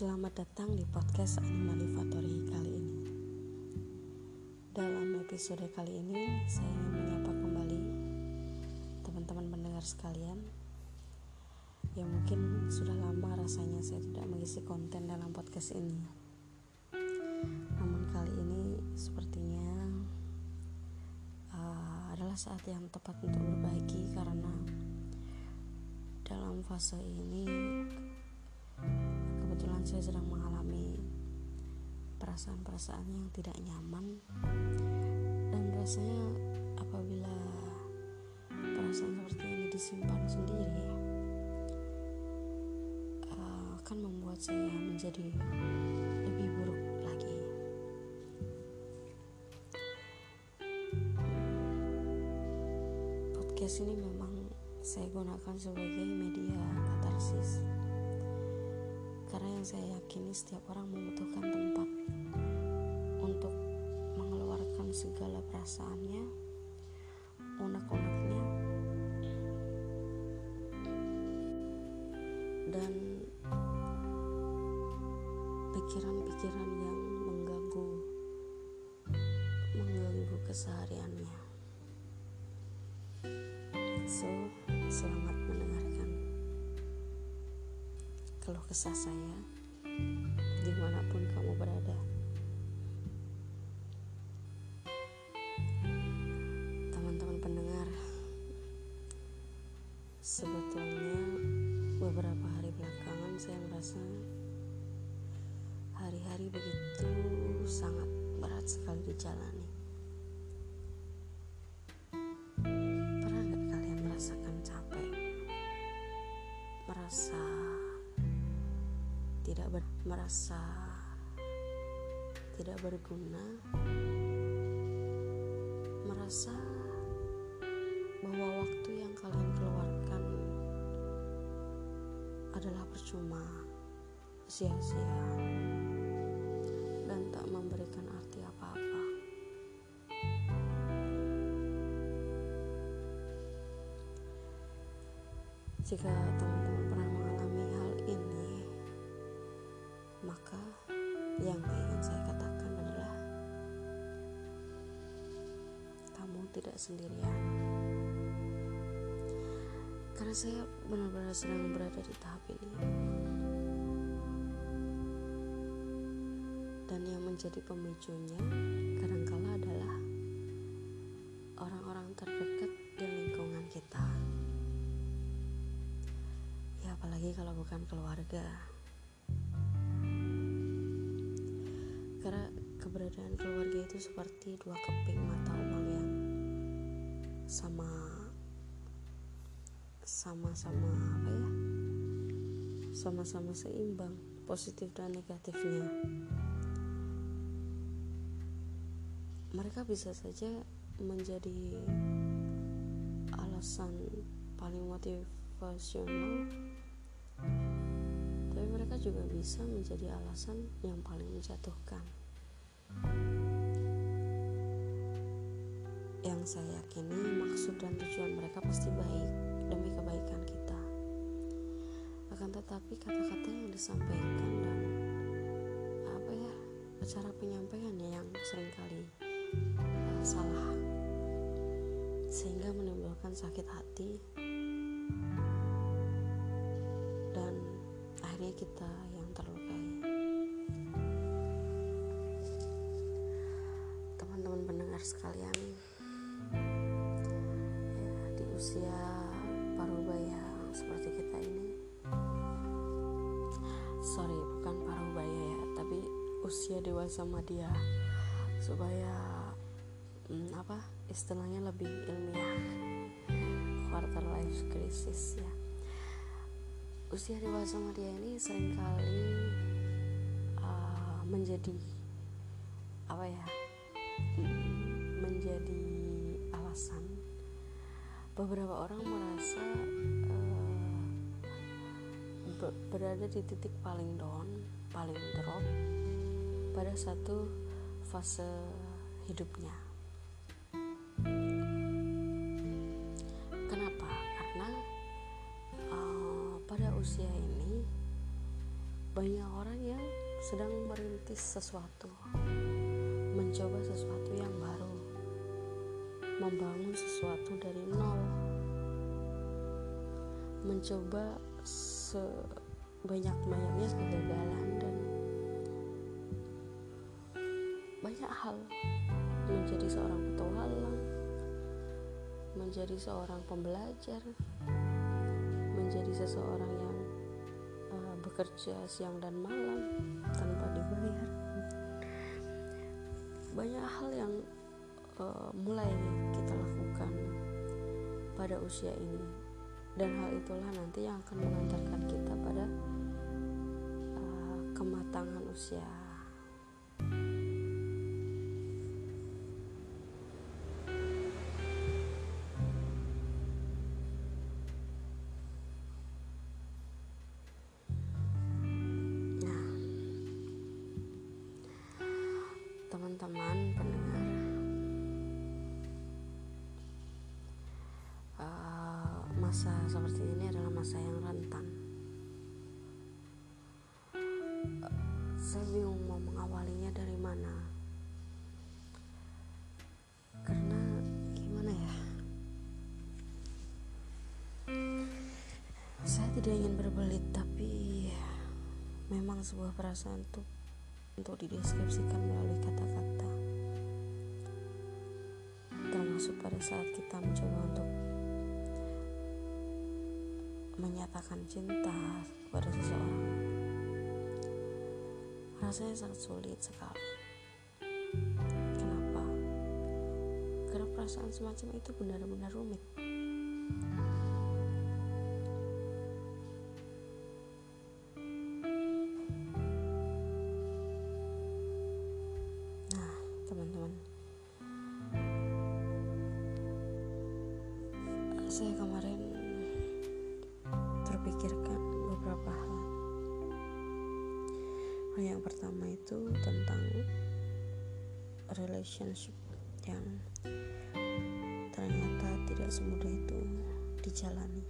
Selamat datang di podcast Animalivatory kali ini. Dalam episode kali ini, saya ingin menyapa kembali teman-teman pendengar sekalian yang mungkin sudah lama rasanya saya tidak mengisi konten dalam podcast ini. Namun kali ini sepertinya uh, adalah saat yang tepat untuk berbagi karena dalam fase ini kebetulan saya sedang mengalami perasaan-perasaan yang tidak nyaman. Dan rasanya apabila perasaan seperti ini disimpan sendiri uh, akan membuat saya menjadi lebih buruk lagi. Podcast ini memang saya gunakan sebagai media katarsis yang saya yakini setiap orang membutuhkan tempat untuk mengeluarkan segala perasaannya, unek-uneknya, dan pikiran-pikiran keluh kesah saya di mana pun kamu berada. Merasa tidak berguna, merasa bahwa waktu yang kalian keluarkan adalah percuma, sia-sia, dan tak memberikan arti apa-apa. Jika teman-teman tidak sendirian. Karena saya benar-benar sedang berada di tahap ini. Dan yang menjadi pemicunya kadangkala adalah orang-orang terdekat di lingkungan kita. Ya apalagi kalau bukan keluarga. karena keberadaan keluarga itu seperti dua keping mata sama sama-sama apa ya? Sama-sama seimbang positif dan negatifnya. Mereka bisa saja menjadi alasan paling motivasional tapi mereka juga bisa menjadi alasan yang paling menjatuhkan saya yakini maksud dan tujuan mereka pasti baik demi kebaikan kita. Akan tetapi kata-kata yang disampaikan dan apa ya cara penyampaiannya yang sering kali uh, salah sehingga menimbulkan sakit hati dan akhirnya kita yang terlukai. Teman-teman pendengar sekalian usia parubaya seperti kita ini. Sorry bukan parubaya ya tapi usia dewasa media supaya hmm, apa istilahnya lebih ilmiah. Quarter life crisis ya. Usia dewasa media ini sering kali uh, menjadi beberapa orang merasa uh, berada di titik paling down, paling drop pada satu fase hidupnya. Kenapa? Karena uh, pada usia ini banyak orang yang sedang merintis sesuatu, mencoba sesuatu yang baru, membangun sesuatu dari nol, mencoba sebanyak-banyaknya kegagalan dan banyak hal menjadi seorang petualang, menjadi seorang pembelajar, menjadi seseorang yang uh, bekerja siang dan malam tanpa dibayar. Banyak hal yang uh, mulai kita lakukan pada usia ini, dan hal itulah nanti yang akan mengantarkan kita pada uh, kematangan usia. Masa seperti ini adalah masa yang rentan. Uh, saya bingung mau mengawalinya dari mana. Karena gimana ya? Saya tidak ingin berbelit tapi memang sebuah perasaan tuh untuk dideskripsikan melalui kata-kata. Termasuk pada saat kita mencoba untuk menyatakan cinta kepada seseorang. Rasanya sangat sulit sekali. Kenapa? karena perasaan semacam itu benar-benar rumit. Saya kemarin yang pertama itu tentang relationship yang ternyata tidak semudah itu dijalani.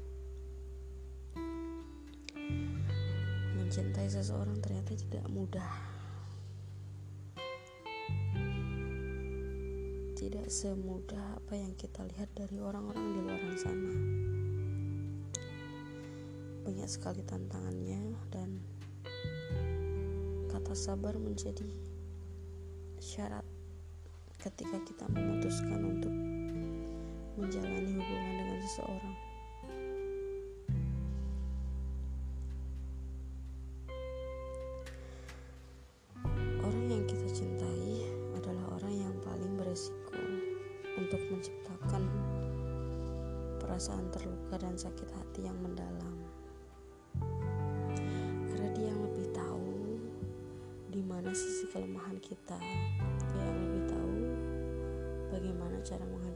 Mencintai seseorang ternyata tidak mudah. tidak semudah apa yang kita lihat dari orang-orang di luar sana. Banyak sekali tantangannya dan kata sabar menjadi syarat ketika kita memutuskan untuk menjalani hubungan dengan seseorang.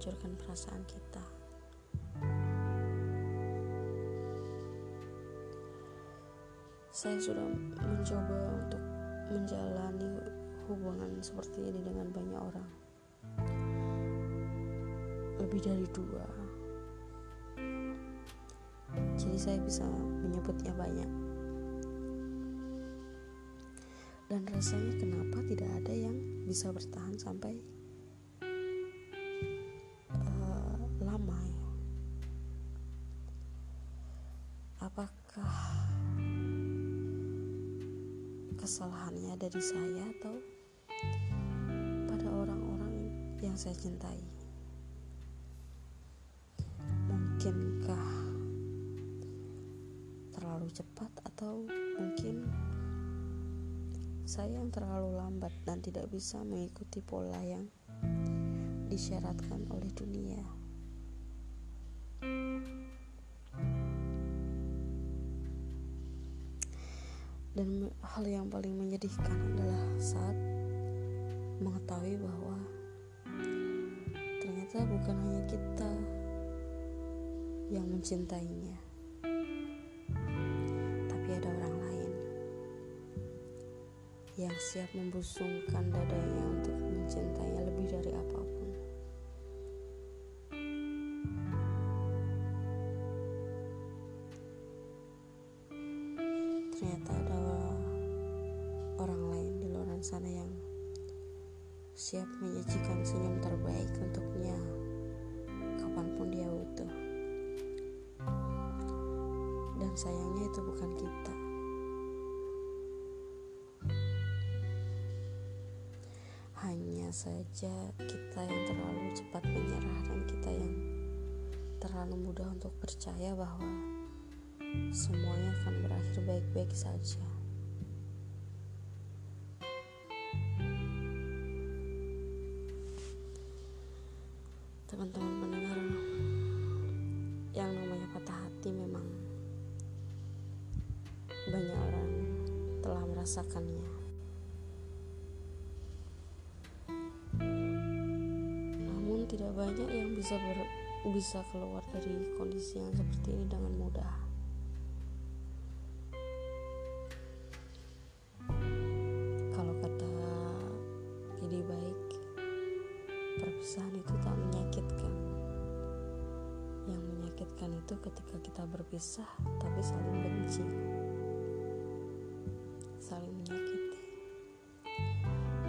Menghancurkan perasaan kita. Saya sudah mencoba untuk menjalani hubungan seperti ini dengan banyak orang. Lebih dari dua. Jadi saya bisa menyebutnya banyak. Dan rasanya kenapa tidak ada yang bisa bertahan sampai dari saya atau pada orang-orang yang saya cintai mungkinkah terlalu cepat atau mungkin saya yang terlalu lambat dan tidak bisa mengikuti pola yang disyaratkan oleh dunia. Dan hal yang paling menyedihkan adalah saat mengetahui bahwa ternyata bukan hanya kita yang mencintainya, tapi ada orang lain yang siap membusungkan dadanya untuk mencintainya Dan sayangnya itu bukan kita. Hanya saja kita yang terlalu cepat menyerah dan kita yang terlalu mudah untuk percaya bahwa semuanya akan berakhir baik-baik saja. Bisa keluar dari kondisi yang seperti ini dengan mudah. Kalau kata jadi baik, perpisahan itu tak menyakitkan. Yang menyakitkan itu ketika kita berpisah tapi saling benci, saling menyakiti.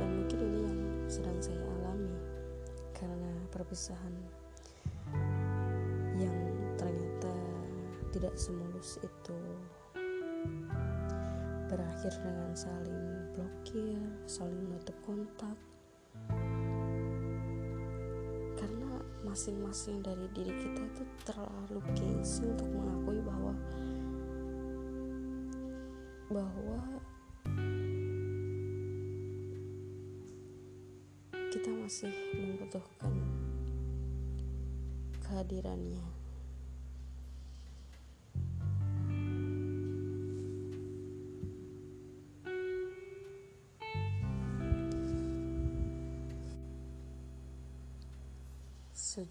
Dan mungkin ini yang sedang saya alami karena perpisahan tidak semulus itu berakhir dengan saling blokir, saling menutup kontak. Karena masing-masing dari diri kita itu terlalu gengsi untuk mengakui bahwa bahwa kita masih membutuhkan kehadirannya.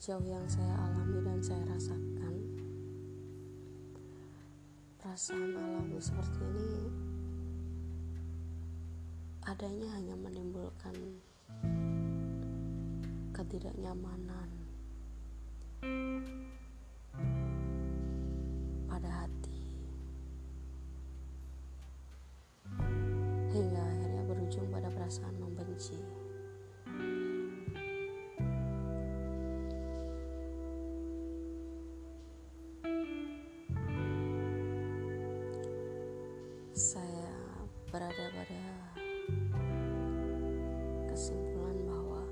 Sejauh yang saya alami dan saya rasakan, perasaan alami seperti ini adanya hanya menimbulkan ketidaknyamanan berada pada kesimpulan bahwa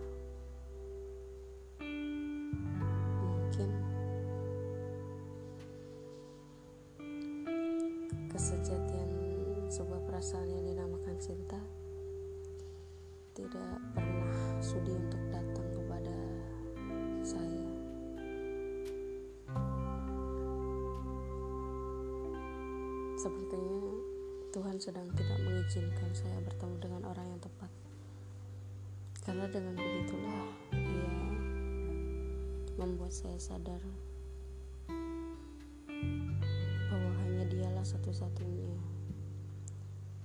mungkin kesejatian sebuah perasaan yang dinamakan cinta tidak pernah sudi untuk datang kepada saya. Sepertinya Tuhan sedang tidak mengizinkan saya bertemu dengan orang yang tepat. Karena dengan begitulah dia membuat saya sadar bahwa hanya dialah satu-satunya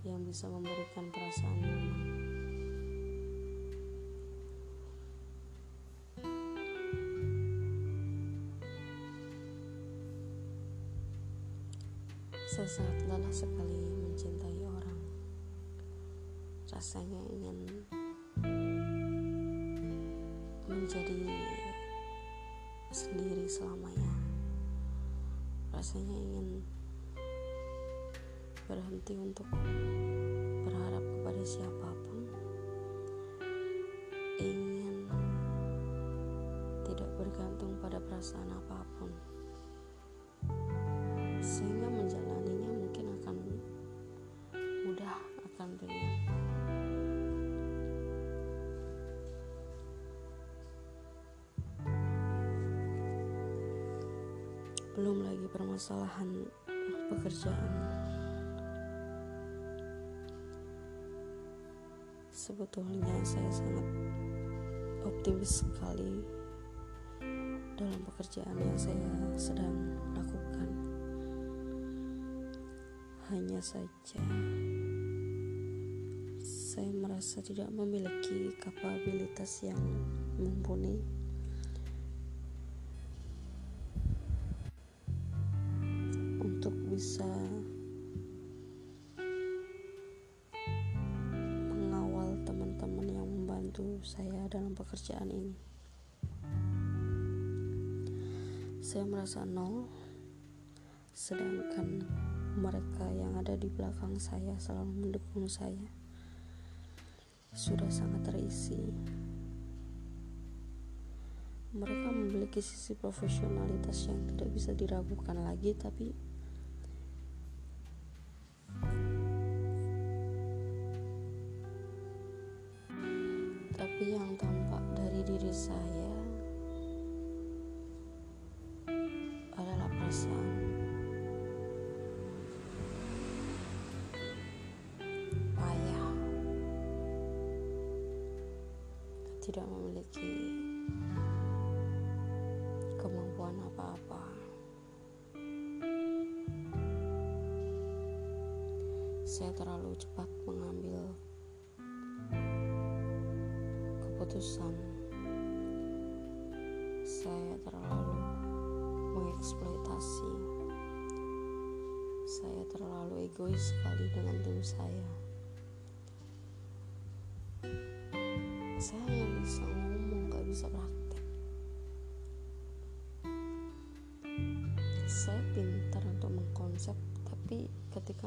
yang bisa memberikan perasaan nyaman. Saya sangat lelah sekali mencintai orang. Rasanya ingin menjadi sendiri selamanya. Rasanya ingin berhenti untuk berharap kepada siapa pun. Ingin tidak bergantung pada perasaan apa pun. Belum lagi permasalahan pekerjaan. Sebetulnya saya sangat optimis sekali dalam pekerjaan yang saya sedang lakukan. Hanya saja saya merasa tidak memiliki kapabilitas yang mumpuni untuk bisa mengawal teman-teman yang membantu saya dalam pekerjaan ini. Saya merasa nol, sedangkan mereka yang ada di belakang saya selalu mendukung saya. Sudah sangat terisi. Mereka memiliki sisi profesionalitas yang tidak bisa diragukan lagi, tapi tidak memiliki kemampuan apa-apa. Saya terlalu cepat mengambil keputusan. Saya terlalu mengeksploitasi. Saya terlalu egois sekali dengan tim saya. Saya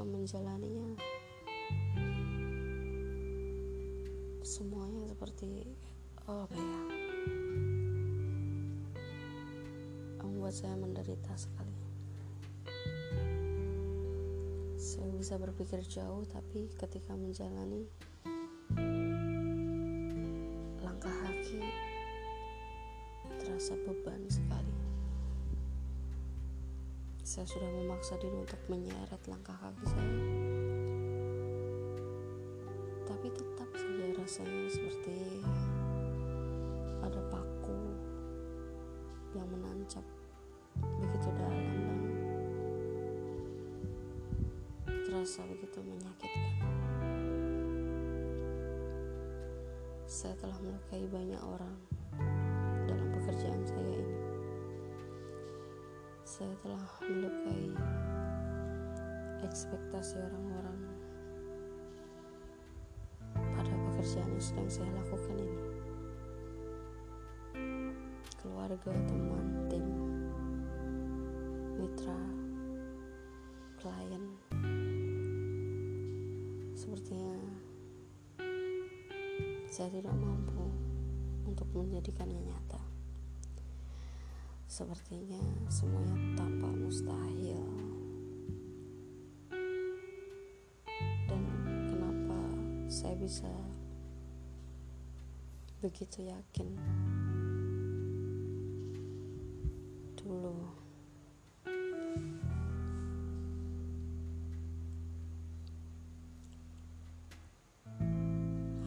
ketika menjalaninya. Semuanya seperti oh apa ya? Membuat saya menderita sekali. Saya bisa berpikir jauh tapi ketika menjalani langkah kaki terasa beban sekali saya sudah memaksa diri untuk menyeret langkah kaki saya tapi tetap saja rasanya seperti ada paku yang menancap begitu dalam dan terasa begitu menyakitkan. Saya telah melukai banyak orang Saya telah melukai ekspektasi orang-orang pada pekerjaan yang sedang saya lakukan ini. Keluarga, teman, tim, mitra, klien, sepertinya saya tidak mampu untuk menjadikannya nyata. Sepertinya semuanya tampak mustahil. Dan kenapa saya bisa begitu yakin dulu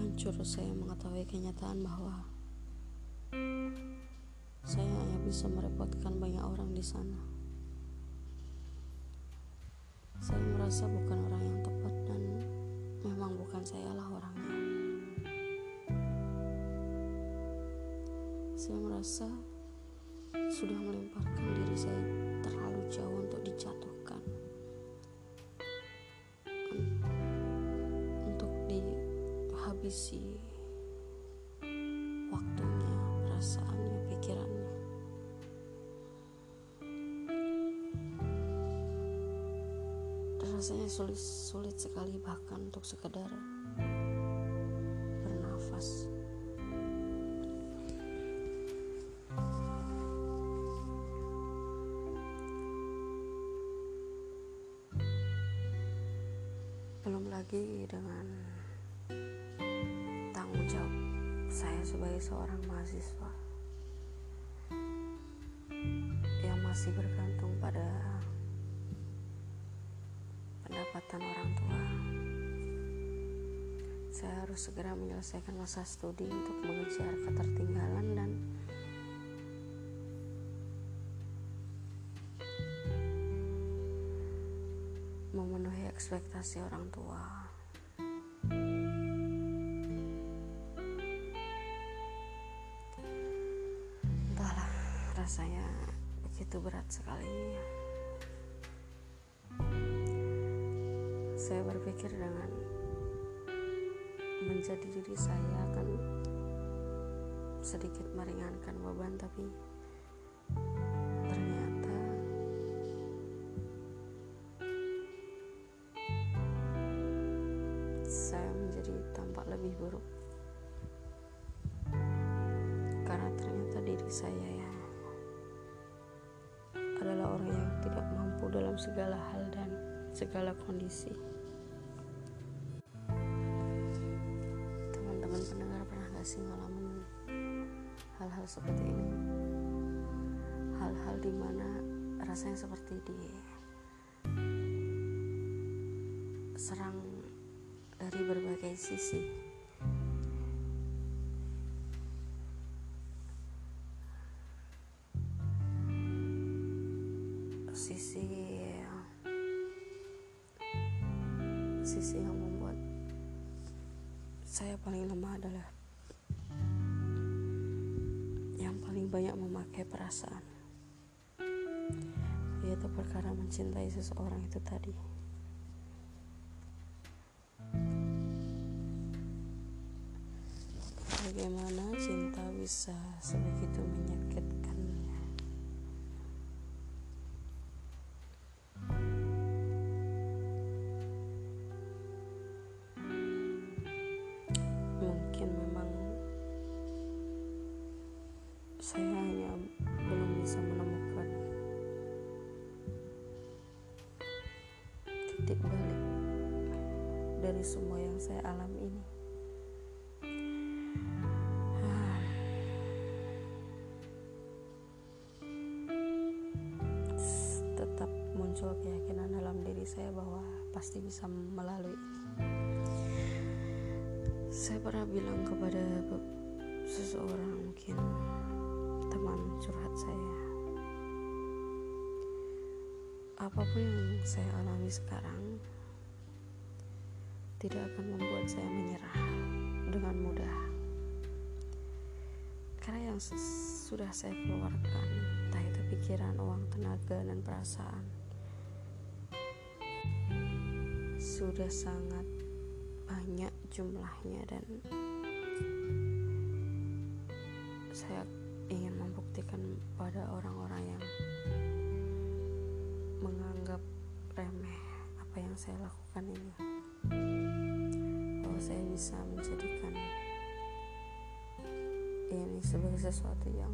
hancur saya mengetahui kenyataan bahwa bisa merepotkan banyak orang di sana. Saya merasa bukan orang yang tepat dan memang bukan sayalah orangnya. Saya merasa sudah melemparkan diri saya terlalu jauh untuk dijatuhkan. Untuk dihabisi waktunya, Rasanya sulit, sulit sekali bahkan untuk sekedar bernafas. Belum lagi dengan tanggung jawab saya sebagai seorang mahasiswa yang masih bergantung pada orang tua. Saya harus segera menyelesaikan masa studi untuk mengejar ketertinggalan dan memenuhi ekspektasi orang tua. Entahlah, rasanya begitu berat sekali. Saya berpikir dengan menjadi diri saya akan sedikit meringankan beban tapi ternyata saya menjadi tampak lebih buruk karena ternyata diri saya ya adalah orang yang tidak mampu dalam segala hal dan segala kondisi. Pendengar pernah gak sih ngalamin hal-hal seperti ini? Hal-hal di mana rasanya seperti di serang dari berbagai sisi itu tadi. Bagaimana cinta bisa sebegitu menyakitkan apa pun yang saya alami sekarang tidak akan membuat saya menyerah dengan mudah. Karena yang sudah saya keluarkan entah itu pikiran, uang, tenaga, dan perasaan sudah sangat banyak jumlahnya dan saya ingin membuktikan pada orang-orang yang menganggap remeh apa yang saya lakukan ini. Bahwa saya bisa menjadikan ini sebagai sesuatu yang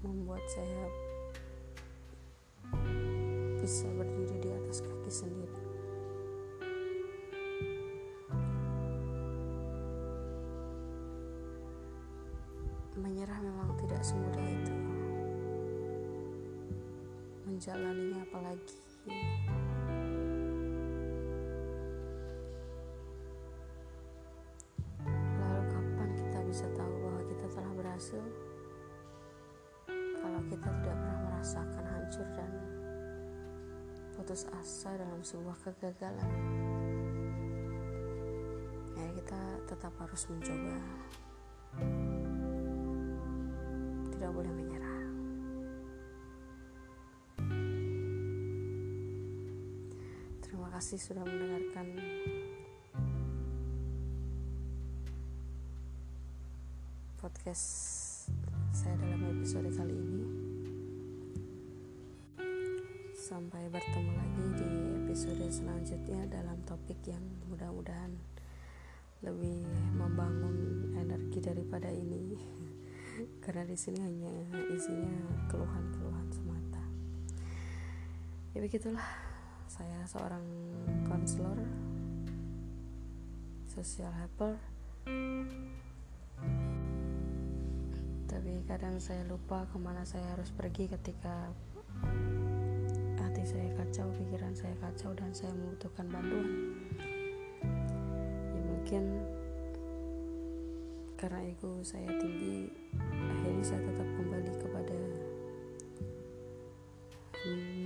membuat saya bisa berdiri di atas kaki sendiri. Menyerah memang tidak semudah menjalaninya apalagi? Lalu kapan kita bisa tahu bahwa kita telah berhasil? Kalau kita tidak pernah merasakan hancur dan putus asa dalam sebuah kegagalan ya kita tetap harus mencoba. Tidak boleh menyerah. Terima kasih sudah mendengarkan podcast saya dalam episode kali ini. Sampai bertemu lagi di episode selanjutnya dalam topik yang mudah-mudahan lebih membangun energi daripada ini karena di sini hanya isinya keluhan-keluhan semata. Ya begitulah, saya seorang konselor, social helper. Tapi kadang saya lupa ke mana saya harus pergi ketika hati saya kacau, pikiran saya kacau dan saya membutuhkan bantuan. Ya mungkin karena ego saya tinggi akhirnya saya tetap kembali kepada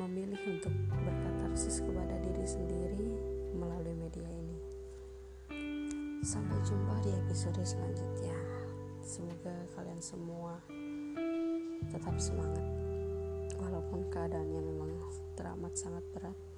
memilih untuk berkatarsis kepada diri sendiri melalui media ini. Sampai jumpa di episode selanjutnya. Semoga kalian semua tetap semangat. Walaupun keadaannya memang teramat sangat berat